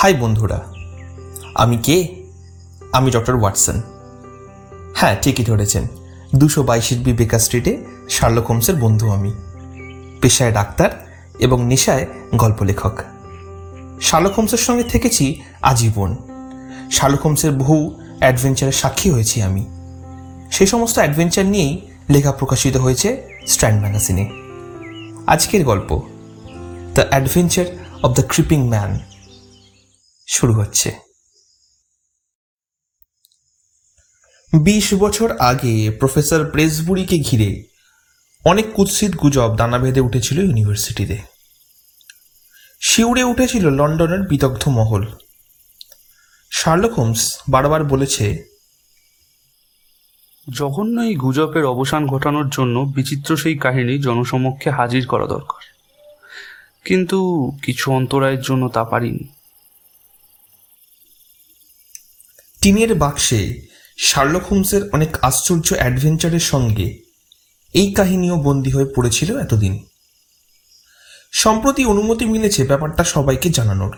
High বন্ধুরা, আমি কে? আমি ডক্টর ওয়াটসন। হ্যাঁ ঠিকই ধরেছেন। দুশো বাইশের বি বেকার স্ট্রিটে শার্লক হোমসের বন্ধু আমি। পেশায় ডাক্তার এবং নেশায় গল্প লেখক শার্লক হোমসের সঙ্গে থেকেছি আজীবন। শার্লক হোমসের বহু অ্যাডভেঞ্চারের সাক্ষী হয়েছি আমি। সেই সমস্ত অ্যাডভেঞ্চার নিয়েই লেখা প্রকাশিত হয়েছে স্ট্র্যান্ড ম্যাগাজিনে। আজকের গল্প, the adventure of the creeping man শুরু হচ্ছে। বিশ বছর আগে প্রফেসর প্রেসবুরিকে ঘিরে অনেক কুৎসিত গুজব দানা বেঁধে উঠেছিল ইউনিভার্সিটিতে। শিউরে উঠেছিল লন্ডনের বিদগ্ধ মহল। শার্লক হোমস বারবার বলেছে, জঘন্য এই গুজবের অবসান ঘটানোর জন্য বিচিত্র সেই কাহিনী জনসমক্ষে হাজির করা দরকার। কিন্তু কিছু অন্তরায়ের জন্য তা পারিনি। টিনের বাক্সে শার্লক হোমসের অনেক আশ্চর্য অ্যাডভেঞ্চারের সঙ্গে এই কাহিনীও বন্দী হয়ে পড়েছিল এতদিন। সম্প্রতি অনুমতি মিলেছে ব্যাপারটা সবাইকে জানানোর।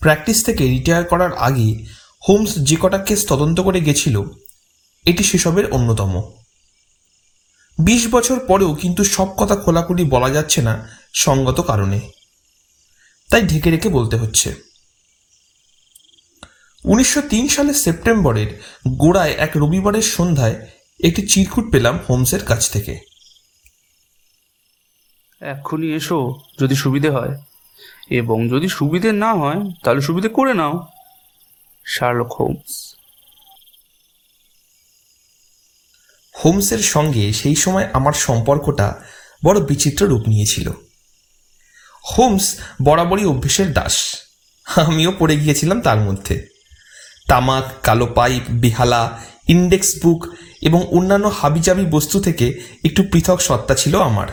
প্র্যাকটিস থেকে রিটায়ার করার আগে হোমস যে কটা কেস তদন্ত করে গেছিল, এটি সেসবের অন্যতম। বিশ বছর পরেও কিন্তু সব কথা খোলাখুলি বলা যাচ্ছে না সঙ্গত কারণে। তাই ঢেকে রেখে বলতে হচ্ছে। উনিশশো তিন সালের সেপ্টেম্বরের গোড়ায় এক রবিবারের সন্ধ্যায় একটি চিরকুট পেলাম হোমসের কাছ থেকে। এক্ষুনি এসো যদি সুবিধে হয়। এবং যদি সুবিধে না হয় তাহলে সুবিধে করে নাও। Sherlock Holmes. হোমসের সঙ্গে সেই সময় আমার সম্পর্কটা বড় বিচিত্র রূপ নিয়েছিল। হোমস বরাবরই অভ্যেসের দাস। আমিও পড়ে গিয়েছিলাম তার মধ্যে। তামাক, কালো পাইপ, বিহালা, ইন্ডেক্স বুক এবং অন্যান্য হাবিজাবি বস্তু থেকে একটু পৃথক সত্তা ছিল আমার।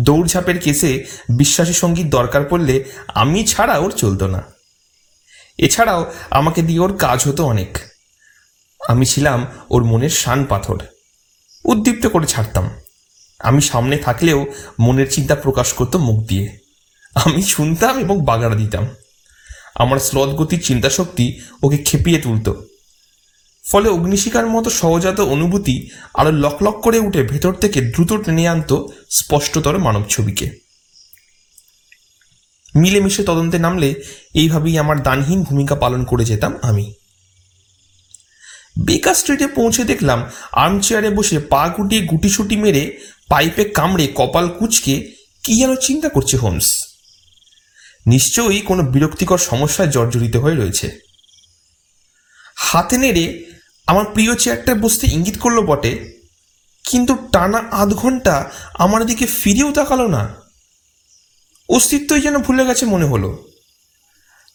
দৌড়ঝাঁপের কেসে বিশ্বাসী সংগীত দরকার পড়লে আমি ছাড়া ওর চলতো না। এছাড়াও আমাকে দিয়ে ওর কাজ হতো অনেক। আমি ছিলাম ওর মনের শান পাথর। উদ্দীপ্ত করে ছাড়তাম। আমি সামনে থাকলেও মনের চিন্তা প্রকাশ করতো মুখ দিয়ে। আমি শুনতাম এবং বাগাড়া দিতাম। আমার স্লথ গতির চিন্তাশক্তি ওকে খেপিয়ে তুলত। ফলে অগ্নিশিকার মতো সহজাত অনুভূতি আরও লক লক করে উঠে ভেতর থেকে দ্রুত টেনে আনত স্পষ্টতর মানব ছবিকে। মিলেমিশে তদন্তে নামলে এইভাবেই আমার দানহীন ভূমিকা পালন করে যেতাম আমি। বেকার স্ট্রিটে পৌঁছে দেখলাম আর্ম চেয়ারে বসে পা গুটিয়ে গুটিসুটি মেরে পাইপে কামড়ে কপাল কুচকে কি যেন চিন্তা করছে হোমস। নিশ্চয়ই কোনো বিরক্তিকর সমস্যায় জর্জরিত হয়ে রয়েছে। হাতে নেড়ে আমার প্রিয় চেয়ারটায় বসতে ইঙ্গিত করল বটে, কিন্তু টানা আধ ঘণ্টা আমার দিকে ফিরেও তাকালো না। অস্তিত্বই যেন ভুলে গেছে মনে হলো।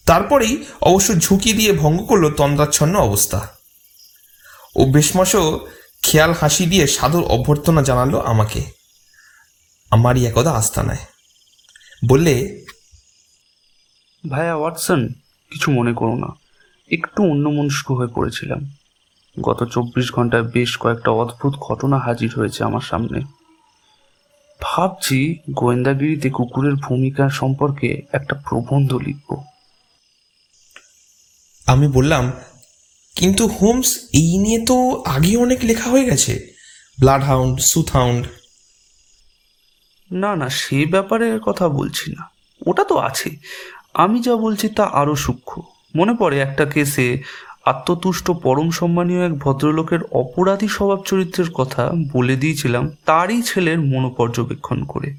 তারপরেই অবশ্য ঝুঁকি দিয়ে ভঙ্গ করল তন্দ্রাচ্ছন্ন অবস্থা। অভ্যেসমাসও খেয়াল হাসি দিয়ে সাদর অভ্যর্থনা জানালো আমাকে। আমারই একদা আস্তানায় বললে ভাইয়া ওয়াটসন কিছু মনে করো না। একটু অন্যমনস্ক হয়ে পড়েছিলাম। গত চব্বিশ ঘন্টায় বেশ কয়েকটা অদ্ভুত ঘটনা হাজির হয়েছে আমার সামনে। ভাবছি গোয়েন্দাগিরিতে কুকুরের ভূমিকা সম্পর্কে একটা প্রবন্ধ লিখব। আমি বললাম কিন্তু হোমস এই নিয়ে তো আগে অনেক লেখা হয়ে গেছে। ব্লাড হাউন্ড সুথ হাউন্ড না না সে ব্যাপারে কথা বলছি না। ওটা তো আছে। আমি যা বলছি তা আরও সূক্ষ্ম। মনে পড়ে একটা কেসে আত্মতুষ্ট পরম সম্মানীয় এক ভদ্রলোকের অপরাধী স্বভাব চরিত্রের কথা বলে দিয়েছিলাম তারই ছেলের মনোপর্যবেক্ষণ করে।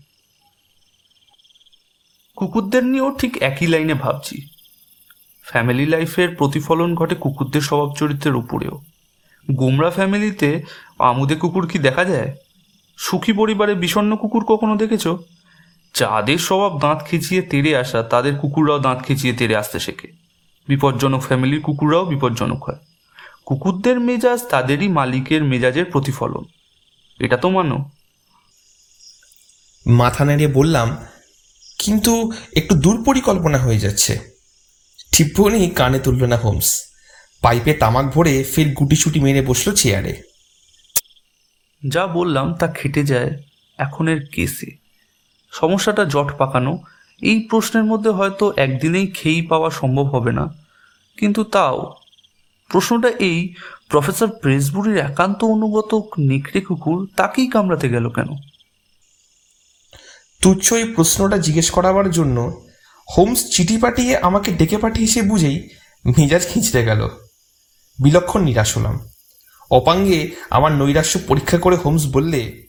কুকুরদের নিয়েও ঠিক একই লাইনে ভাবছি। ফ্যামিলি লাইফের প্রতিফলন ঘটে কুকুরদের স্বভাব চরিত্রের উপরেও। গোমরা ফ্যামিলিতে আমুদে কুকুর কি দেখা যায়? সুখী পরিবারে বিষণ্ণ কুকুর কখনো দেখেছ? যাদের স্বভাব দাঁত খিচিয়ে তেড়ে আসা তাদের কুকুররাও দাঁত খিচিয়ে তেড়ে আসতে শেখে। বিপজ্জনক ফ্যামিলির কুকুররাও বিপজ্জনক হয়। কুকুরদের মেজাজ তাদেরই মালিকের মেজাজের প্রতিফলন। এটা তো মানো। মাথা নেড়ে বললাম কিন্তু একটু দূর পরিকল্পনা হয়ে যাচ্ছে। টিপ্পনি কানে তুলল না হোমস পাইপে তামাক ভরে ফের গুটিসুটি মেরে বসল চেয়ারে যা বললাম তা খেটে যায় এখনের কেসে সমস্যাটা জট পাকানো, এই প্রশ্নের মধ্যে হয়তো একদিনেই খেয়েই পাওয়া সম্ভব হবে না। কিন্তু তাও, প্রশ্নটা এই, প্রফেসর প্রেসবুরির একান্ত অনুগত নেকড়ে কুকুর তাকেই কামড়াতে গেল কেন? তুচ্ছ এই প্রশ্নটা জিজ্ঞেস করাবার জন্য হোমস চিঠি পাঠিয়ে আমাকে ডেকে পাঠিয়েছে বুঝেই মেজাজ খিঁচড়ে গেল। বিলক্ষণ নিরাশ হলাম। অপাঙ্গে আমার নৈরাশ্য পরীক্ষা করে হোমস বললে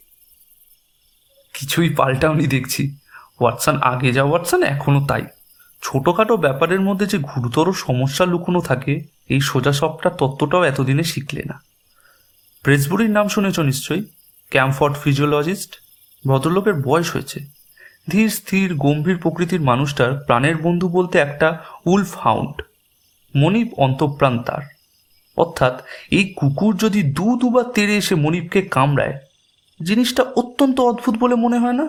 কিছুই পাল্টাওনি দেখছি। ওয়াটসন আগে যা, ওয়াটসন এখনও তাই। ছোটোখাটো ব্যাপারের মধ্যে যে গুরুতর সমস্যা লুকোনো থাকে, এই সোজা সবটা তত্ত্বটাও এতদিনে শিখলে না। প্রেসবুরির নাম শুনেছ নিশ্চয়ই? Camford physiologist? ভদ্রলোকের বয়স হয়েছে। ধীর, স্থির, গম্ভীর প্রকৃতির মানুষটার প্রাণের বন্ধু বলতে একটা উলফ হাউন্ড মনিব অন্তঃপ্রাণ তার। অর্থাৎ এই কুকুর যদি দু দুবার তেড়ে এসে মনিবকে কামড়ায় জিনিসটা অত্যন্ত অদ্ভুত বলে মনে হয় না?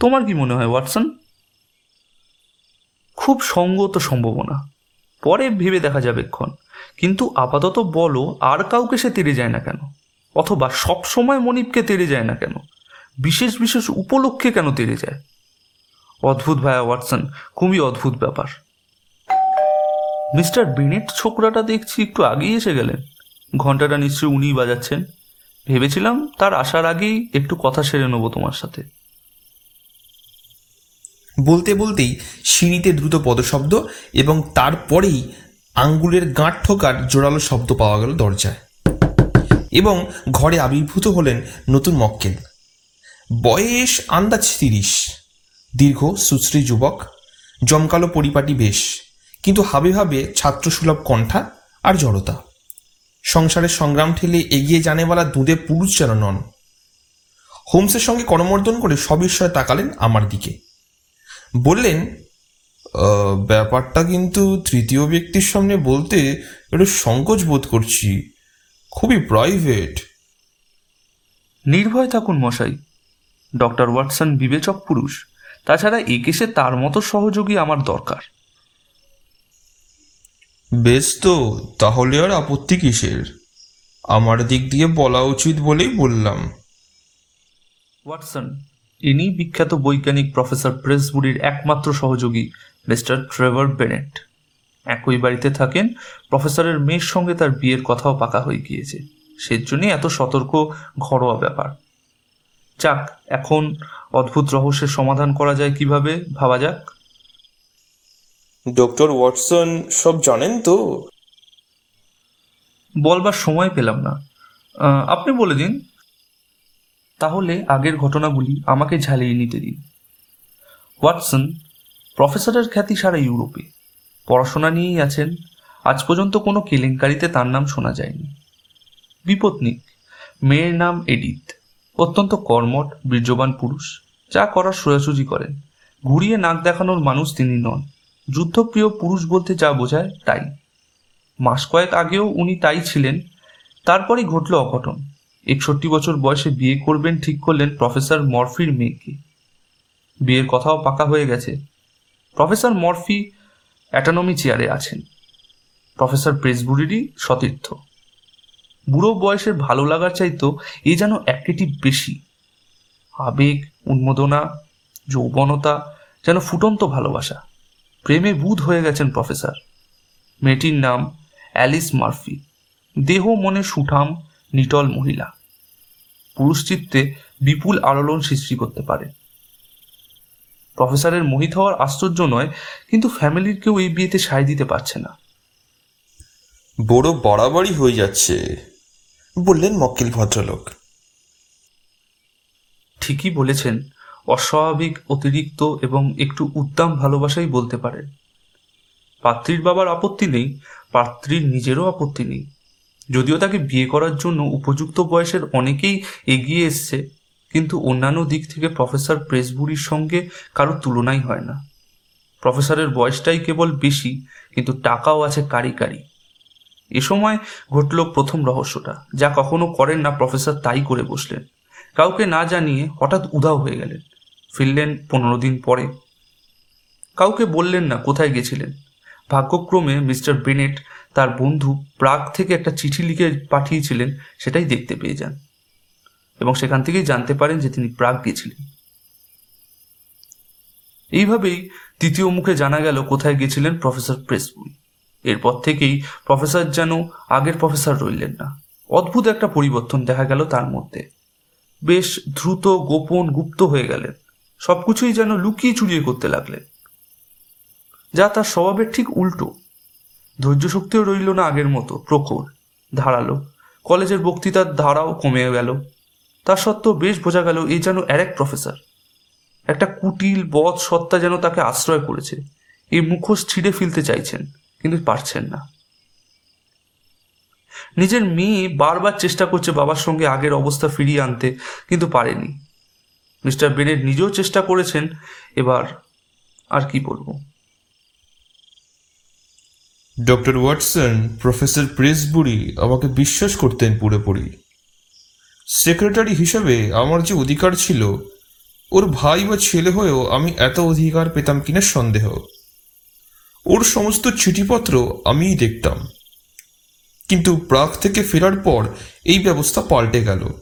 তোমার কি মনে হয়, ওয়াটসন? খুব সঙ্গত সম্ভাবনা। পরে ভেবে দেখা যাবে এক্ষণ। কিন্তু আপাতত বলো, আর কাউকে সে তেড়ে যায় না কেন? অথবা সব সময় মনিবকে তেড়ে যায় না কেন? বিশেষ বিশেষ উপলক্ষে কেন তেড়ে যায়? অদ্ভুত ভাইয়া ওয়াটসন, খুবই অদ্ভুত ব্যাপার। মিস্টার বিনেট ছোকরাটা দেখছি একটু আগেই এসে গেলেন। ঘন্টাটা নিশ্চয়ই উনিই বাজাচ্ছেন। ভেবেছিলাম তার আসার আগেই একটু কথা সেরে নেব তোমার সাথে। বলতে বলতেই সিঁড়িতে দ্রুত পদশব্দ এবং তারপরেই আঙ্গুলের গাঁট ঠোকার জোরালো শব্দ পাওয়া গেল দরজায়। এবং ঘরে আবির্ভূত হলেন নতুন মক্কেল। বয়স আন্দাজ তিরিশ। দীর্ঘ, সুশ্রী যুবক, জমকালো পরিপাটি বেশ, কিন্তু হাবে ভাবে ছাত্রসুলভ কণ্ঠা আর জড়তা। সংসারের সংগ্রাম ঠেলে এগিয়ে জানেওয়ালা দুধে পুরুষ যেন নন। হোমসের সঙ্গে করমর্দন করে সবিস্ময়ে তাকালেন আমার দিকে। বললেন "আহ, ব্যাপারটা কিন্তু তৃতীয় ব্যক্তির সামনে বলতে একটু সংকোচ বোধ করছি। খুবই প্রাইভেট নির্ভয় থাকুন মশাই। ডক্টর ওয়াটসন বিবেচক পুরুষ। তাছাড়া এ তার মতো সহযোগী আমার দরকার। বেশ তো, তাহলে আর আপত্তি কিসের? আমার দিক দিয়ে বলা উচিত বলেই বললাম। ওয়াটসন, ইনি বিখ্যাত বৈজ্ঞানিক প্রফেসর প্রেসবুরির একমাত্র সহযোগী, মিস্টার ট্রেভার বেনেট। একই বাড়িতে থাকেন, প্রফেসরের মেয়ের সঙ্গে তার বিয়ের কথাও পাকা হয়ে গিয়েছে। সেজন্যই এত সতর্ক, ঘরোয়া ব্যাপার। যাক, এখন অদ্ভুত রহস্যের সমাধান করা যায় কীভাবে, ভাবা যাক। ডক্টর ওয়াটসন সব জানেন তো? বলবার সময় পেলাম না। আপনি বলে দিন। তাহলে আগের ঘটনাগুলি আমাকে ঝালিয়ে নিতে দিন। ওয়াটসন, প্রফেসরের খ্যাতি সারা ইউরোপে। পড়াশোনা নিয়েই আছেন। আজ পর্যন্ত কোনো কেলেঙ্কারিতে তার নাম শোনা যায়নি। বিপত্নিক। মেয়ের নাম এডিথ। অত্যন্ত কর্মট বীর্যবান পুরুষ। যা করার সোজাসুজি করেন। ঘুরিয়ে নাক দেখানোর মানুষ তিনি নন। যুদ্ধপ্রিয় পুরুষ বলতে যা বোঝায় তাই। মাস কয়েক আগেও উনি তাই ছিলেন, তারপরই ঘটল অঘটন। একষট্টি বছর বয়সে বিয়ে করবেন ঠিক করলেন প্রফেসর মরফির মেয়েকে। বিয়ের কথাও পাকা হয়ে গেছে। প্রফেসর মরফি অ্যাটানমি চেয়ারে আছেন। প্রফেসর প্রেসবুরিরই সতীর্থ। বুড়ো বয়সের ভালো লাগার চাইতো এ যেন একেটি বেশি। আবেগ, উন্মোদনা, যৌবনতা যেন ফুটন্ত ভালোবাসা। প্রেমে বুধ হয়ে গেছেন প্রফেসর। মেয়েটির নাম অ্যালিস মার্ফি। দেহ মনে সুঠাম নিটল মহিলা। পুরুষ চিত্তে বিপুল আলোড়ন সৃষ্টি করতে পারে। প্রফেসরের মোহিত হওয়ার আশ্চর্য নয় কিন্তু ফ্যামিলির কেউ এই বিয়েতে সায় দিতে পারছে না। বড় বাড়াবাড়ি হয়ে যাচ্ছে বললেন মক্কেল ভদ্রলোক। ঠিকই বলেছেন অস্বাভাবিক, অতিরিক্ত এবং একটু উদ্দাম ভালোবাসাই বলতে পারেন পাত্রীর বাবার আপত্তি নেই, পাত্রীর নিজেরও আপত্তি নেই। যদিও তাকে বিয়ে করার জন্য উপযুক্ত বয়সের অনেকেই এগিয়ে এসছে, কিন্তু অন্যান্য দিক থেকে প্রফেসর প্রেসবুরির সঙ্গে কারও তুলনাই হয় না। প্রফেসরের বয়সটাই কেবল বেশি, কিন্তু টাকাও আছে কারি কারি। এ সময় ঘটল প্রথম রহস্যটা, যা কখনো করেন না প্রফেসর তাই করে বসলেন। কাউকে না জানিয়ে হঠাৎ উধাও হয়ে গেলেন। ফিরলেন পনেরো দিন পরে। কাউকে বললেন না কোথায় গেছিলেন। ভাগ্যক্রমে মিস্টার বেনেট তার বন্ধু প্রাগ থেকে একটা চিঠি লিখে পাঠিয়েছিলেন, সেটাই দেখতে পেয়ে যান। এবং সেখান থেকেই জানতে পারেন যে তিনি প্রাগ গেছিলেন। এইভাবেই তৃতীয় মুখে জানা গেল কোথায় গেছিলেন প্রফেসর প্রেসবুই এরপর থেকেই প্রফেসর যেন আগের প্রফেসর রইলেন না। অদ্ভুত একটা পরিবর্তন দেখা গেল তার মধ্যে। বেশ দ্রুত, গোপন, গুপ্ত হয়ে গেলেন। সবকিছুই যেন লুকিয়ে চুরিয়ে করতে লাগলেন। যা তার স্বভাবের ঠিক উল্টো। ধৈর্য শক্তিও রইল না আগের মতো, প্রখর, ধারালো। কলেজের বক্তৃতার ধারাও কমে গেল। তার সত্ত্বেও বেশ বোঝা গেল এই যেন আরেক প্রফেসর। একটা কুটিল, বধ সত্তা যেন তাকে আশ্রয় করেছে। এই মুখোশ ছিঁড়ে ফেলতে চাইছেন, কিন্তু পারছেন না। নিজের মেয়ে বারবার চেষ্টা করছে বাবার সঙ্গে আগের অবস্থা ফিরিয়ে আনতে, কিন্তু পারেনি। মিস্টার বেনেট নিজেও চেষ্টা করেছেন, এবার আর কি বলব? ডক্টর ওয়াটসন, প্রফেসর প্রেসবুরি আমাকে বিশ্বাস করতেন পুরোপুরি। সেক্রেটারি হিসেবে আমার যে অধিকার ছিল, ওর ভাই বা ছেলে হয়েও আমি এত অধিকার পেতাম কিনা সন্দেহ। ওর সমস্ত চিঠিপত্র আমিই দেখতাম। কিন্তু প্রাগ থেকে ফেরার পর এই ব্যবস্থা পাল্টে গেল।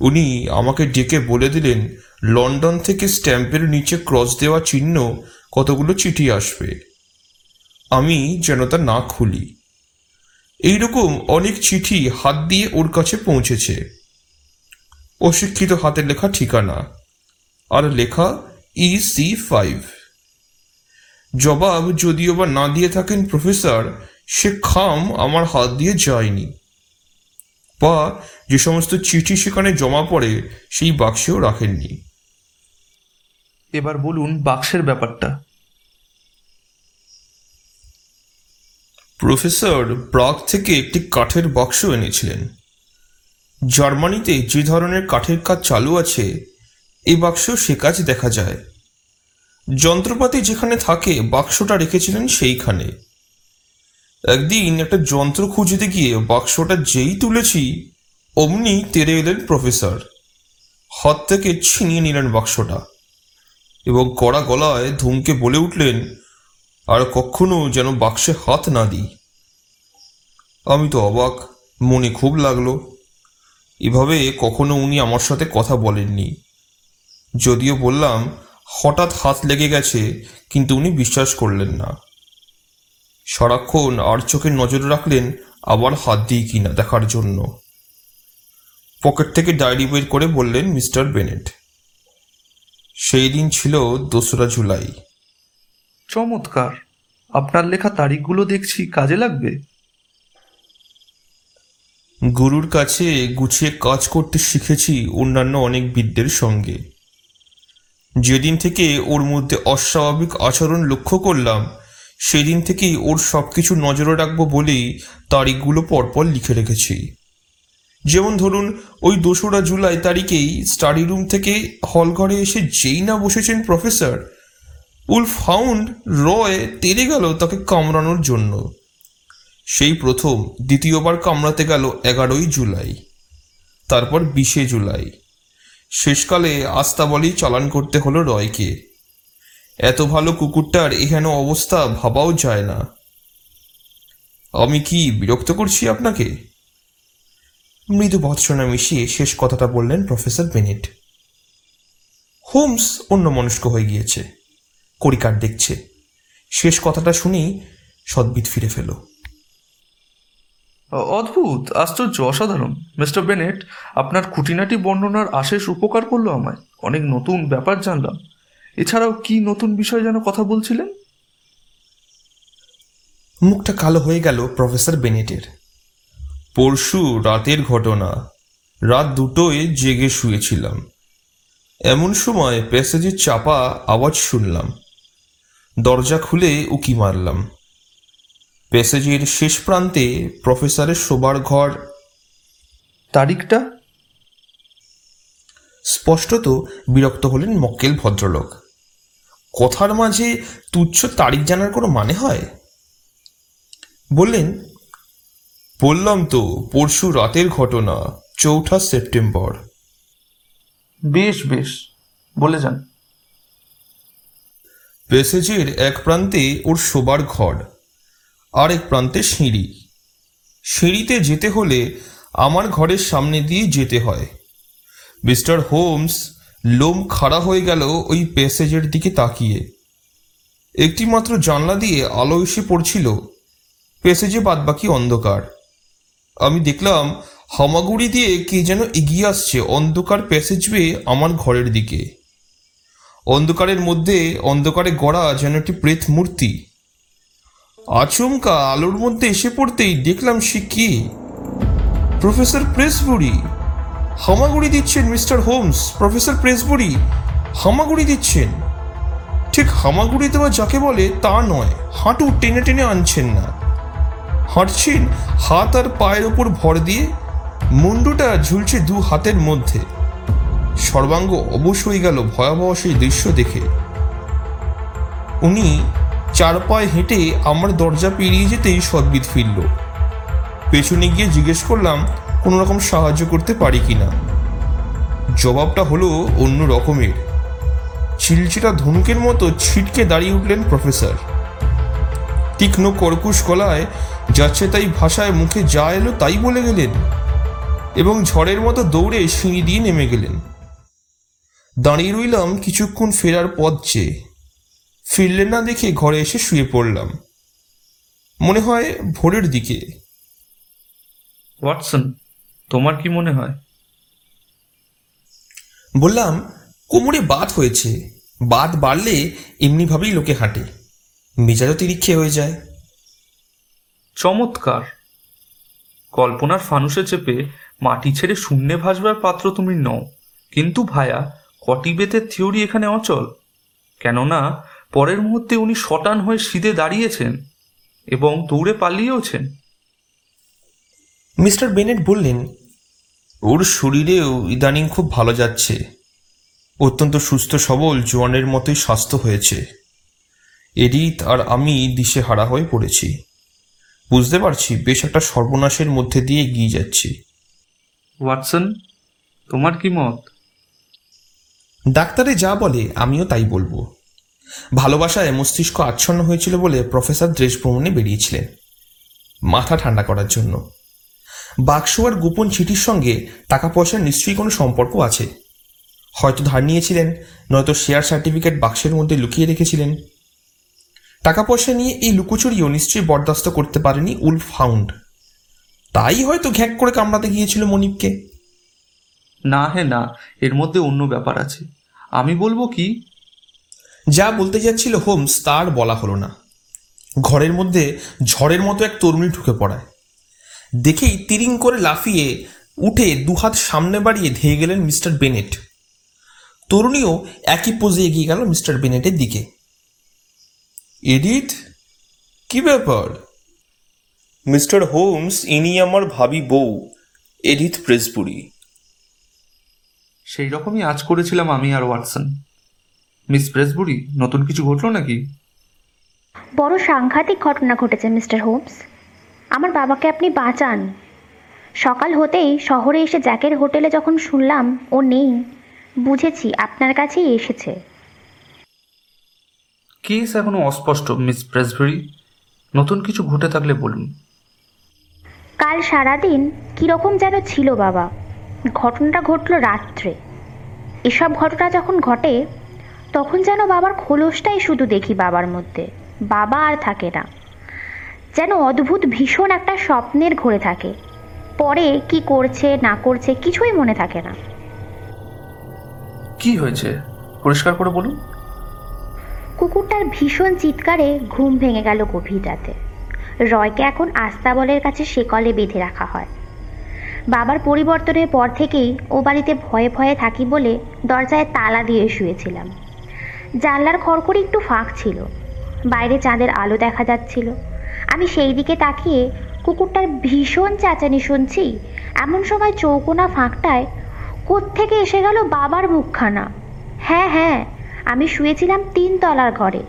উনি আমাকে ডেকে বলে দিলেন, লন্ডন থেকে স্ট্যাম্পের নিচে ক্রস দেওয়া চিহ্ন কতগুলো চিঠি আসবে? আমি যেন তা না খুলি। এইরকম অনেক চিঠি হাত দিয়ে ওর কাছে পৌঁছেছে। অশিক্ষিত হাতের লেখা ঠিকানা। আর লেখা ই সি ফাইভ জবাব যদিও বা না দিয়ে থাকেন প্রফেসর, সে খাম আমার হাত দিয়ে যায়নি। বা যে সমস্ত চিঠি সেখানে জমা পড়ে সেই বাক্সেও রাখেননি। এবার বলুন বাক্সের ব্যাপারটা। প্রফেসর প্রাগ থেকে একটি কাঠের বাক্স এনেছিলেন। জার্মানিতে যে ধরনের কাঠের কাজ চালু আছে এই বাক্স সে কাজ দেখা যায়। যন্ত্রপাতি যেখানে থাকে বাক্সটা রেখেছিলেন সেইখানে। একদিন একটা যন্ত্র খুঁজতে গিয়ে বাক্সটা যেই তুলেছি অমনি তেরে এলেন প্রফেসর। হাত থেকে ছিনিয়ে নিলেন বাক্সটা এবং কড়া গলায় ধুমকে বলে উঠলেন, আর কখনো যেন বাক্সে হাত না দিই। আমি তো অবাক, মনে খুব লাগল, এভাবে কখনো উনি আমার সাথে কথা বলেননি। যদিও বললাম, হঠাৎ হাত লেগে গেছে, কিন্তু উনি বিশ্বাস করলেন না। সারাক্ষণ আর চোখে নজর রাখলেন আবার হাত দিই কিনা দেখার জন্য। পকেট থেকে ডায়েরি বের করে বললেন মিস্টার বেনেট সেই দিন ছিল দোসরা জুলাই। চমৎকার। আপনার লেখা তারিখগুলো দেখছি কাজে লাগবে? গুরুর কাছে গুছিয়ে কাজ করতে শিখেছি অন্যান্য অনেক বিদ্যের সঙ্গে। যেদিন থেকে ওর মধ্যে অস্বাভাবিক আচরণ লক্ষ্য করলাম সেদিন থেকেই ওর সব কিছু নজরে রাখব বলেই তারিখগুলো পরপর লিখে রেখেছি। যেমন ধরুন, ওই দোসরা জুলাই তারিখেই স্টাডি রুম থেকে হল ঘরে এসে যেই না বসেছেন প্রফেসর উল ফাউন্ড রয় তেরে গেল তাকে কামড়ানোর জন্য। সেই প্রথম, দ্বিতীয়বার কামড়াতে গেল এগারোই জুলাই। তারপর বিশে জুলাই। শেষকালে আস্তাবলেই চালান করতে হলো রয়কে। এত ভালো কুকুরটার এখানে অবস্থা ভাবাও যায় না। আমি কি বিরক্ত করছি আপনাকে? মৃদু ভৎসনা মিশিয়ে শেষ কথাটা বললেন প্রফেসর বেনেট। হোমস অন্য মনস্ক হয়ে গিয়েছে। করিকার দেখছে। শেষ কথাটা শুনেই সদ্বিত ফিরে ফেল। অদ্ভুত আশ্চর্য অসাধারণ। মিস্টার বেনেট আপনার খুঁটিনাটি বর্ণনার আশেষ উপকার করল আমায়। অনেক নতুন ব্যাপার জানলাম। এছাড়াও কি নতুন বিষয় যেন কথা বলছিলেন? মুখটা কালো হয়ে গেল প্রফেসর বেনেটের। পরশু রাতের ঘটনা। রাত দুটোয় জেগে শুয়েছিলাম। এমন সময় প্যাসেজে চাপা আওয়াজ শুনলাম। দরজা খুলে উকি মারলাম। প্যাসেজের শেষ প্রান্তে প্রফেসরের শোবার ঘর। তারিখটা? স্পষ্টত বিরক্ত হলেন মক্কেল ভদ্রলোক। কথার মাঝে তুচ্ছ তারিখ জানার কোনো মানে হয়? বললেন বললাম তো পরশু রাতের ঘটনা চৌঠা সেপ্টেম্বর। বেশ বেশ বলে যান। প্যাসেজের এক প্রান্তে ওর শোবার ঘর আর এক প্রান্তে সিঁড়ি। সিঁড়িতে যেতে হলে আমার ঘরের সামনে দিয়ে যেতে হয়। মিস্টার হোমস লোম খাড়া হয়ে গেল ওই প্যাসেজের দিকে তাকিয়ে। একটি মাত্র জানলা দিয়ে আলো এসে পড়ছিল প্যাসেজে বাদবাকি অন্ধকার। আমি দেখলাম হামাগুড়ি দিয়ে কে যেন এগিয়ে আসছে অন্ধকার প্যাসেজ বেয়ে আমার ঘরের দিকে। অন্ধকারের মধ্যে অন্ধকারে গড়া যেন একটি প্রেত মূর্তি। আচমকা আলোর মধ্যে এসে পড়তেই দেখলাম সে কি? Professor Presbury. হামাগুড়ি দিচ্ছেন মিস্টার হোমস। প্রফেসর প্রেসবুরি, হামাগুড়ি দিচ্ছেন। ঠিক হামাগুড়ি দেওয়া যাকে বলে তা নয়, হাঁটু টেনে টেনে আনছেন না। হাঁটছেন, হাত আর পায়ের ওপর ভর দিয়ে মুন্ডুটা ঝুলছে দু হাতের মধ্যে। সর্বাঙ্গ অবশ হয়ে গেল ভয়াবহ সেই দৃশ্য দেখে। উনি চার পায়ে হেঁটে আমার দরজা পেরিয়ে যেতেই সদ্বিদ ফিরল। পেছনে গিয়ে জিজ্ঞেস করলাম, কোনো রকম সাহায্য করতে পারি কিনা জবাবটা হলো অন্য রকমের। চিলচিটা ধনুকের মতো ছিটকে দাঁড়িয়ে উঠলেন প্রফেসর। তীক্ষ্ণ কর্কুশ গলায় যাচ্ছে তাই ভাষায় মুখে যা এলো তাই বলে গেলেন এবং ঝড়ের মতো দৌড়ে সিঁড়ি দিয়ে নেমে গেলেন। দাঁড়িয়ে রইলাম কিছুক্ষণ ফেরার পথ চেয়ে। ফিরলেন না দেখে ঘরে এসে শুয়ে পড়লাম। মনে হয় ভোরের দিকে। ওয়াটসন তোমার কি মনে হয়? বললাম কোমরে বাত হয়েছে। বাত বাড়লে এমনিভাবেই লোকে হাঁটে। মেজাজও তিরিক্ষে হয়ে যায়। চমৎকার। কল্পনার ফানুসে চেপে মাটি ছেড়ে শূন্যে ভাসবার পাত্র তুমি নও। কিন্তু ভায়া কটিবেতের থিওরি এখানে অচল? কেননা পরের মুহূর্তে উনি শটান হয়ে সিধে দাঁড়িয়েছেন এবং দৌড়ে পালিয়েওছেন। মিস্টার বেনেট বললেন ওর শরীরেও ইদানিং খুব ভালো যাচ্ছে। অত্যন্ত সুস্থ সবল জোয়ানের মতোই স্বাস্থ্য হয়েছে। এডিথ আর আমি দিশেহারা হয়ে পড়েছি। বুঝতে পারছি বেশ একটা সর্বনাশের মধ্যে দিয়ে এগিয়ে যাচ্ছি। ওয়াটসন তোমার কি মত? ডাক্তারে যা বলে আমিও তাই বলব। ভালোবাসায় মস্তিষ্ক আচ্ছন্ন হয়েছিল বলে প্রফেসর দেশ ভ্রমণে বেরিয়েছিলেন। মাথা ঠান্ডা করার জন্য। বাক্স আর গোপন চিঠির সঙ্গে টাকা পয়সার নিশ্চয়ই কোনো সম্পর্ক আছে। হয়তো ধার নিয়েছিলেন নয়তো শেয়ার সার্টিফিকেট বাক্সের মধ্যে লুকিয়ে রেখেছিলেন। টাকা পয়সা নিয়ে এই লুকোচুরিও নিশ্চয়ই বরদাস্ত করতে পারেনি উলফ হাউন্ড। তাই হয়তো ঘ্যাক করে কামড়াতে গিয়েছিল মনিবকে। না হে না এর মধ্যে অন্য ব্যাপার আছে। আমি বলব কি? যা বলতে যাচ্ছিল হোমস তার বলা হলো না। ঘরের মধ্যে ঝড়ের মতো এক তরুণী ঢুকে পড়ায়। দেখেই তিরিং করে লাফিয়ে উঠে দুহাত সামনে বাড়িয়ে ধেয়ে গেলেন মিস্টার বেনেট। তরুণীও একই পোজে এগিয়ে গেল মিস্টার বেনেটের দিকে। এডিথ কি ব্যাপার? মিস্টার হোমস ইনি আমার ভাবি বউ এডিথ প্রেসপুরি সেই রকমই আজ করেছিলাম আমি আর ওয়াটসন। মিস প্রেসবুরি নতুন কিছু ঘটলো নাকি? বড় সাংঘাতিক ঘটনা ঘটেছে মিস্টার হোমস। আমার বাবাকে আপনি বাঁচান। সকাল হতেই শহরে এসে জ্যাকের হোটেলে যখন শুনলাম ও নেই বুঝেছি আপনার কাছেই এসেছে। কেস এখনও অস্পষ্ট মিস প্রেসবেরি নতুন কিছু ঘটে থাকলে বলুন। কাল সারাদিন কীরকম যেন ছিল বাবা। ঘটনাটা ঘটলো রাত্রে। এসব ঘটনা যখন ঘটে তখন যেন বাবার খোলসটাই শুধু দেখি বাবার মধ্যে। বাবা আর থাকে না। যেন অদ্ভুত ভীষণ একটা স্বপ্নের ঘরে থাকে। পরে কি করছে না করছে কিছুই মনে থাকে না। কি হয়েছে? পরিষ্কার করে বলুন। কুকুরটার ভীষণ চিৎকারে ঘুম ভেঙে গেল গভীর রাতে রয়কে এখন আস্তাবলের কাছে সেকলে বেঁধে রাখা হয়। বাবার পরিবর্তনের পর থেকেই ও বাড়িতে ভয়ে ভয়ে থাকি বলে দরজায় তালা দিয়ে শুয়েছিলাম। জানলার খড়খড়ি একটু ফাঁক ছিল। বাইরে চাঁদের আলো দেখা যাচ্ছিল। আমি সেই দিকে তাকিয়ে কুকুরটার ভীষণ চেঁচানি শুনছি, এমন সময় চৌকোনা ফাঁকটায় কোত্থেকে এসে গেল বাবার মুখখানা। হ্যাঁ হ্যাঁ আমি শুয়েছিলাম তিন তলার ঘরে।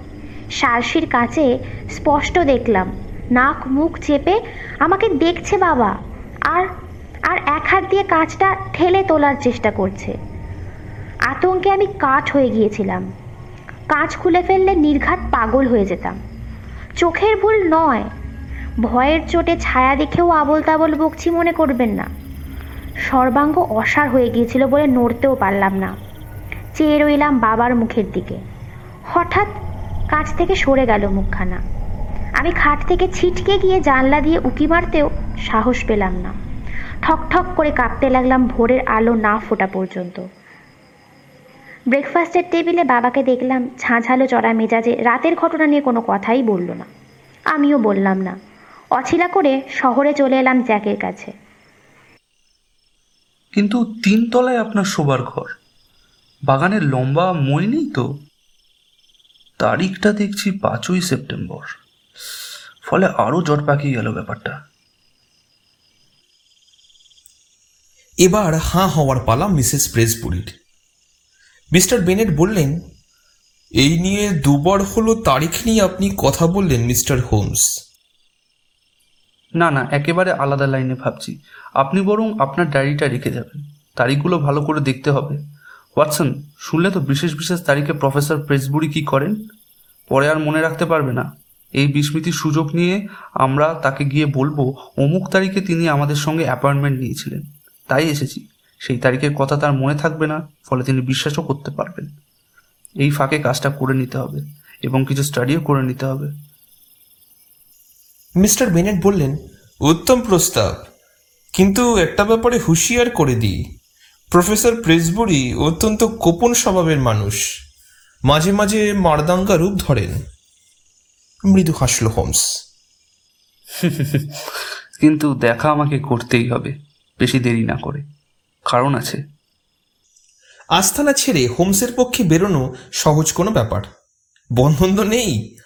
শালসির কাছে স্পষ্ট দেখলাম, নাক মুখ চেপে, আমাকে দেখছে বাবা, আর আর এক হাত দিয়ে কাঁচটা ঠেলে তোলার চেষ্টা করছে। আতঙ্কে আমি কাঠ হয়ে গিয়েছিলাম। কাঁচ খুলে ফেললে নির্ঘাত পাগল হয়ে যেতাম। চোখের ভুল নয়, ভয়ের চোটে ছায়া দেখেও আবল তাবল বকছি মনে করবেন না। সর্বাঙ্গ অসার হয়ে গিয়েছিল বলে নড়তেও পারলাম না। চেয়ে রইলাম বাবার মুখের দিকে। হঠাৎ কাছ থেকে সরে গেল মুখখানা। আমি খাট থেকে ছিটকে গিয়ে জানলা দিয়ে উকি মারতেও সাহস পেলাম না। ঠক ঠক করে কাঁপতে লাগলাম ভোরের আলো না ফোটা পর্যন্ত। ব্রেকফাস্টের টেবিলে বাবাকে দেখলাম ঝাঁঝালো চড়া মেজাজে রাতের ঘটনা নিয়ে কোনো কথাই বলল না। আমিও বললাম না। অছিলা করে শহরে চলে এলাম জ্যাকের কাছে। কিন্তু তিনতলায় আপনার শোবার ঘর। বাগানের লম্বা মই নেই তো? তারিখটা দেখছি পাঁচই সেপ্টেম্বর। ফলে আরও জট পাকিয়ে গেল ব্যাপারটা। এবার হাঁ হওয়ার পালা মিসেস প্রেসপুরির মিস্টার বেনেট বললেন এই নিয়ে দুবার হলো তারিখ নিয়ে আপনি কথা বললেন মিস্টার হোমস। না না একেবারে আলাদা লাইনে ভাবছি। আপনি বরং আপনার ডায়েরিটা রেখে যাবেন। তারিখগুলো ভালো করে দেখতে হবে। ওয়াটসন শুনলে তো বিশেষ বিশেষ তারিখে প্রফেসর প্রেসবুরি কি করেন? পরে আর মনে রাখতে পারবে না। এই বিস্মৃতির সুযোগ নিয়ে আমরা তাকে গিয়ে বলব অমুক তারিখে তিনি আমাদের সঙ্গে অ্যাপয়েন্টমেন্ট নিয়েছিলেন। তাই এসেছি। সেই তারিখের কথা তার মনে থাকবে না ফলে তিনি বিশ্বাসও করতে পারবেন। এই ফাঁকে কাজটা করে নিতে হবে এবং কিছু স্টাডিও করে নিতে হবে। মিস্টার বেনেট বললেন উত্তম প্রস্তাব। কিন্তু একটা ব্যাপারে হুঁশিয়ার করে দিই। প্রফেসর প্রেসবুরি অত্যন্ত গোপন স্বভাবের মানুষ। মাঝে মাঝে মারদাঙ্গা রূপ ধরেন। মৃদু হাসল হোমস। কিন্তু দেখা আমাকে করতেই হবে বেশি দেরি না করে। কারণ আছে। আস্থানা ছেড়ে হোমসের পক্ষে বেরোনো সহজ কোনো ব্যাপার। বন্ধন তো নেই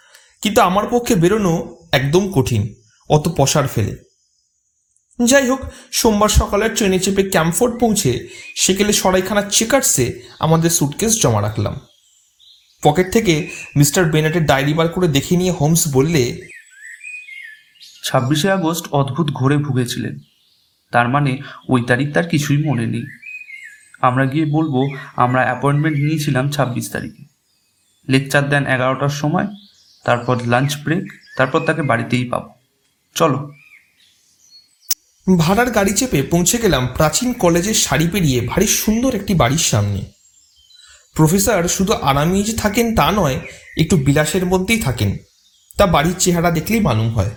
কিন্তু আমার পক্ষে বেরোনো একদম কঠিন অত পসার ফেলে। যাই হোক, সোমবার সকালে ট্রেনে চেপে ক্যাম্পফোর্ড পৌঁছে সেকেলে সরাইখানার চেকার্সে আমাদের সুটকেস জমা রাখলাম। পকেট থেকে মিস্টার বেনেটের ডায়েরি বার করে দেখে নিয়ে হোমস বললে, ছাব্বিশে আগস্ট অদ্ভুত ঘোরে ভুগেছিলেন। তার মানে ওই তারিখ তার কিছুই মনে নেই। আমরা গিয়ে বলব, আমরা অ্যাপয়েন্টমেন্ট নিয়েছিলাম ছাব্বিশ তারিখে। লেকচার দেন এগারোটার সময়, তারপর লাঞ্চ ব্রেক তারপর তাকে বাড়িতেই পাবো। চলো। ভাড়ার গাড়ি চেপে পৌঁছে গেলাম প্রাচীন কলেজের শাড়ি পেরিয়ে ভারী সুন্দর একটি বাড়ির সামনে। প্রফেসর শুধু আরামেই যে থাকেন তা নয়, একটু বিলাসের মধ্যেই থাকেন। তা বাড়ির চেহারা দেখলেই মালুম হয়।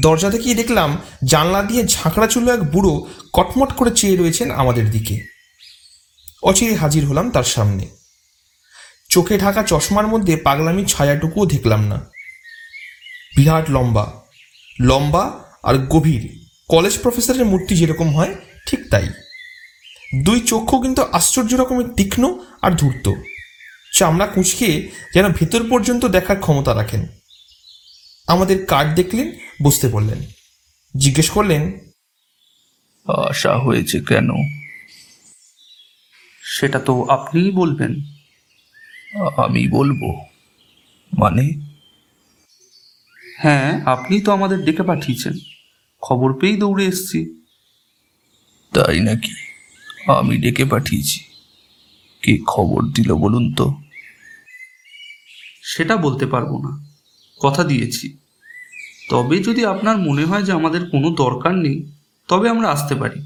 দরজা থেকেই দেখলাম জানলা দিয়ে ঝাঁকড়া চুলো এক বুড়ো কটমট করে চেয়ে রয়েছেন আমাদের দিকে। অচিরে হাজির হলাম তার সামনে। চোখে ঢাকা চশমার মধ্যে পাগলামির ছায়াটুকুও দেখলাম না। বিরাট লম্বা। লম্বা আর গভীর। কলেজ প্রফেসরের মূর্তি যেরকম হয় ঠিক তাই। দুই চক্ষু কিন্তু আশ্চর্য রকমের তীক্ষ্ণ আর ধূর্ত। চামড়া কুঁচকে যেন ভেতর পর্যন্ত দেখার ক্ষমতা রাখেন। আমাদের কার্ড দেখলেন বুঝতে বললেন। জিজ্ঞেস করলেন আশা হয়েছে কেন? সেটা তো আপনিই বলবেন। আমি বলব। মানে? হ্যাঁ আপনি তো আমাদের ডেকে পাঠিয়েছেন। খবর পেয়েই দৌড়ে এসেছি। তাই নাকি? আমি ডেকে পাঠিয়েছি। কে খবর দিল বলুন তো? সেটা বলতে পারব না। কথা দিয়েছি। তবে যদি আপনার মনে হয় যে আমাদের কোনো দরকার নেই তবে আমরা আসতে পারি।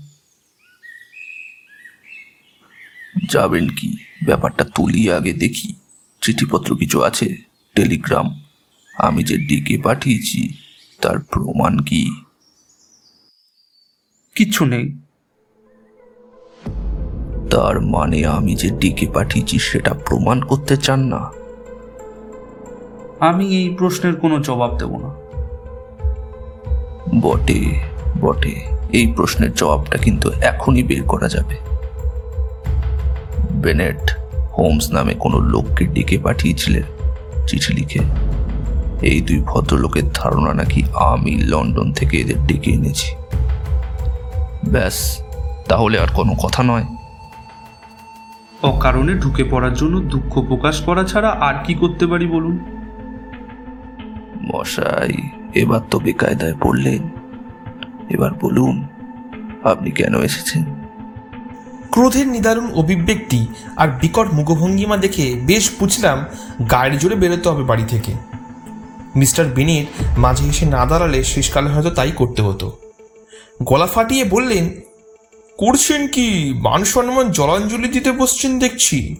যাবেন কি? ব্যাপারটা তুলিয়ে আগে দেখি। চিঠিপত্র কিছু আছে? টেলিগ্রাম। আমি যে ডেকে পাঠিয়েছি তার প্রমাণ কি? কিচ্ছু নেই। তার মানে আমি যে ডেকে পাঠিয়েছি সেটা প্রমাণ করতে চান না? আমি এই প্রশ্নের কোনো জবাব দেব না। বটে বটে। এই প্রশ্নের জবাবটা কিন্তু এখনই বের করা যাবে। বেনেট হোমস নামে কোনো লোককে ডেকে পাঠিয়েছিলেন চিঠি লিখে। এই দুই ভদ্রলোকের ধারণা নাকি আমি লন্ডন থেকে এদের ডেকে এনেছি। ব্যাস তাহলে আর কোনো কথা নয়। অকারণে ঢুকে পড়ার জন্য দুঃখ প্রকাশ করা ছাড়া আর কি করতে পারি বলুন? মশাই এবার তো বেকায়দায় পড়লেন। এবার বলুন আপনি কেন এসেছেন? ক্রোধের নিদারুণ অভিব্যক্তি আর বিকট মুখভঙ্গিমা দেখে বেশ বুঝলাম গাড়ি জোরে বেরোতে হবে বাড়ি থেকে। মিস্টার বেনির মাঝে এসে না দাঁড়ালে শেষকালে হয়তো তাই করতে হতো। গলা ফাটিয়ে বললেন, করছেন কি? মান সম্মান, জলাঞ্জলি দিতে বসছেন দেখছি।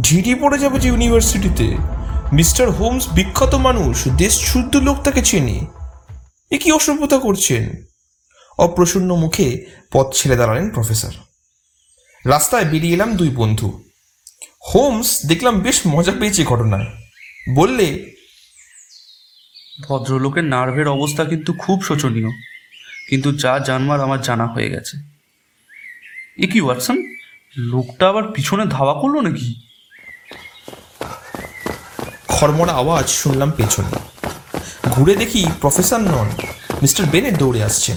ঢিটি পড়ে যাবে যে ইউনিভার্সিটিতে। মিস্টার হোমস বিখ্যাত মানুষ, দেশ শুদ্ধ লোক তাকে চেনে। এ কি অসভ্যতা করছেন? অপ্রসন্ন মুখে পথ ছেড়ে দাঁড়ালেন প্রফেসর। রাস্তায় বেরিয়ে এলাম দুই বন্ধু। হোমস দেখলাম বেশ মজা পেয়েছে ঘটনায়। বললে, ভদ্রলোকের নার্ভের অবস্থা কিন্তু খুব শোচনীয়। কিন্তু যা জানবার আমার জানা হয়ে গেছে। এ কি ওয়াটসন? লোকটা আবার পিছনে ধাওয়া করল নাকি? খরমরা আওয়াজ শুনলাম পেছনে। ঘুরে দেখি প্রফেসর নন মিস্টার বেনেট দৌড়ে আসছেন।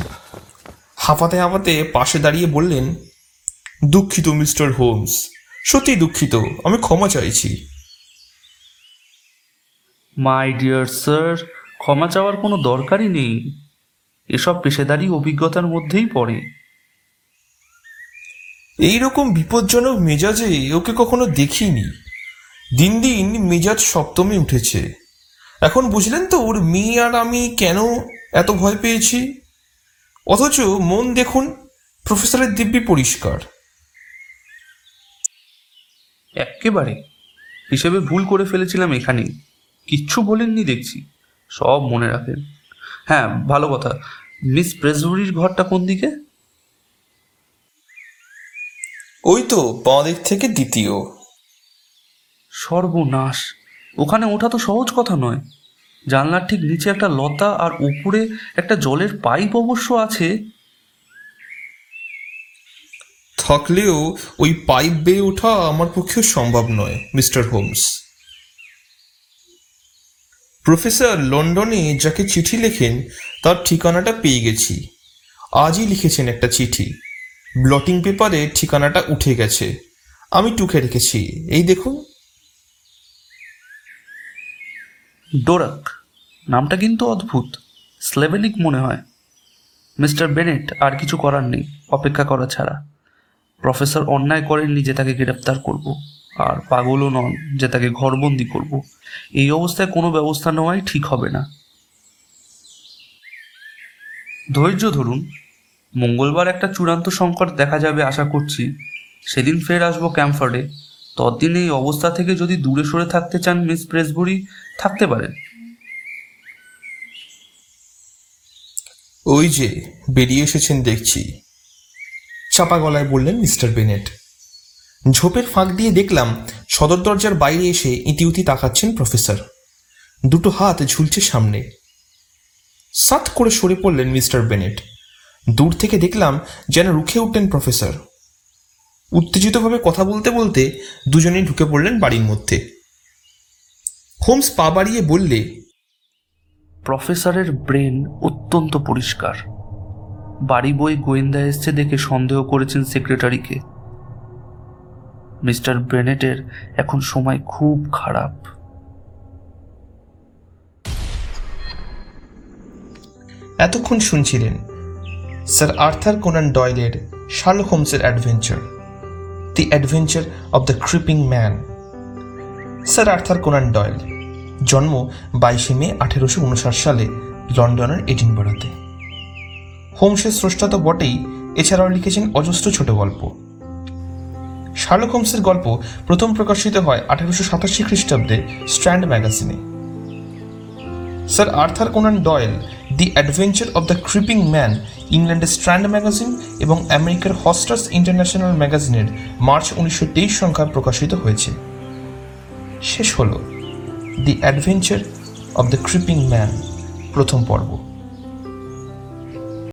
হাঁপাতে হাঁপাতে পাশে দাঁড়িয়ে বললেন দুঃখিত মিস্টার হোমস। সত্যি দুঃখিত আমি ক্ষমা চাইছি। মাই ডিয়ার স্যার ক্ষমা চাওয়ার কোনো দরকারই নেই। এসব পেশাদারি অভিজ্ঞতার মধ্যেই পড়ে। এই রকম বিপজ্জনক মেজাজে ওকে কখনো দেখিনি। দিন দিন মেজাজ সপ্তমে উঠেছে। এখন বুঝলেন তো ওর মেয়ে আর আমি কেন এত ভয় পেয়েছি? অথচ মন দেখুন প্রফেসরের দিব্যি পরিষ্কার। এক্কেবারে। হিসেবে ভুল করে ফেলেছিলাম এখানেই কিচ্ছু বলেননি দেখছি। সব মনে রাখেন। হ্যাঁ ভালো কথা। মিস প্রেসবুরির ঘরটা কোন দিকে? ওই তো বাঁ দিক থেকে দ্বিতীয়। সর্বনাশ। ওখানে ওঠা তো সহজ কথা নয়। জানলার ঠিক নিচে একটা লতা আর উপরে একটা জলের পাইপ অবশ্য আছে। থাকলেও ওই পাইপ বেয়ে ওঠা আমার পক্ষে সম্ভব নয় মিস্টার হোমস। প্রফেসর লন্ডনে যাকে চিঠি লেখেন, তার ঠিকানাটা পেয়ে গেছি। আজই লিখেছেন একটা চিঠি। ব্লটিং পেপারে ঠিকানাটা উঠে গেছে। আমি টুকে রেখেছি। এই দেখুন। ডোরাক নামটা কিন্তু অদ্ভুত। স্লেভেনিক মনে হয়। মিস্টার বেনেট, আর কিছু করার নেই। অপেক্ষা করা ছাড়া। প্রফেসর অন্যায় করেননি যে তাকে গ্রেপ্তার করব। আর পাগলও নন যে তাকে ঘরবন্দি করব। এই অবস্থায় কোনো ব্যবস্থা নেওয়াই ঠিক হবে না। ধৈর্য ধরুন, মঙ্গলবার একটা চূড়ান্ত সংকট দেখা যাবে আশা করছি। সেদিন ফের আসব ক্যাম্পফার্ডে ততদিন এই অবস্থা থেকে যদি দূরে সরে থাকতে চান মিস প্রেসবুরি, থাকতে পারেন। ওই যে, বেরিয়ে এসেছেন দেখছি। চাপা গলায় বললেন মিস্টার বেনেট। ঝোপের ফাঁক দিয়ে দেখলাম সদর দরজার বাইরে এসে ইতিউতি তাকাচ্ছেন প্রফেসর। দুটো হাত ঝুলছে সামনে। সাত করে সরে পড়লেন মিস্টার বেনেট। দূর থেকে দেখলাম যেন রুখে উঠলেন প্রফেসর। উত্তেজিতভাবে কথা বলতে বলতে দুজনেই ঢুকে পড়লেন বাড়ির মধ্যে। হোমস পা বাড়িয়ে বললে, প্রফেসরের ব্রেন অত্যন্ত পরিষ্কার। বাড়ি বই গোয়েন্দা এসছে দেখে সন্দেহ করেছেন সেক্রেটারিকে। মিস্টার বেনেটের এখন সময় খুব খারাপ। এতক্ষণ শুনছিলেন স্যার আর্থার কোনান ডয়েলের Sherlock হোমসের adventure, the adventure of the creeping man. Sir Arthur Conan Doyle, জন্ম বাইশে মে আঠেরোশো উনষাট সালে লন্ডনের এডিনবরাতে। হোমসের স্রষ্টা তো বটেই, এছাড়াও লিখেছেন অজস্র ছোট গল্প। শার্লক হোমসের গল্প প্রথম প্রকাশিত হয় আঠেরোশো সাতাশি খ্রিস্টাব্দে strand ম্যাগাজিনে। Sir Arthur Conan Doyle the adventure of the creeping man, ইংল্যান্ডের স্ট্র্যান্ড ম্যাগাজিন এবং আমেরিকার হস্টার্স ইন্টারন্যাশনাল ম্যাগাজিনের মার্চ উনিশশো তেইশ সংখ্যায় প্রকাশিত হয়েছে। শেষ হল the adventure of the creeping man, প্রথম পর্ব।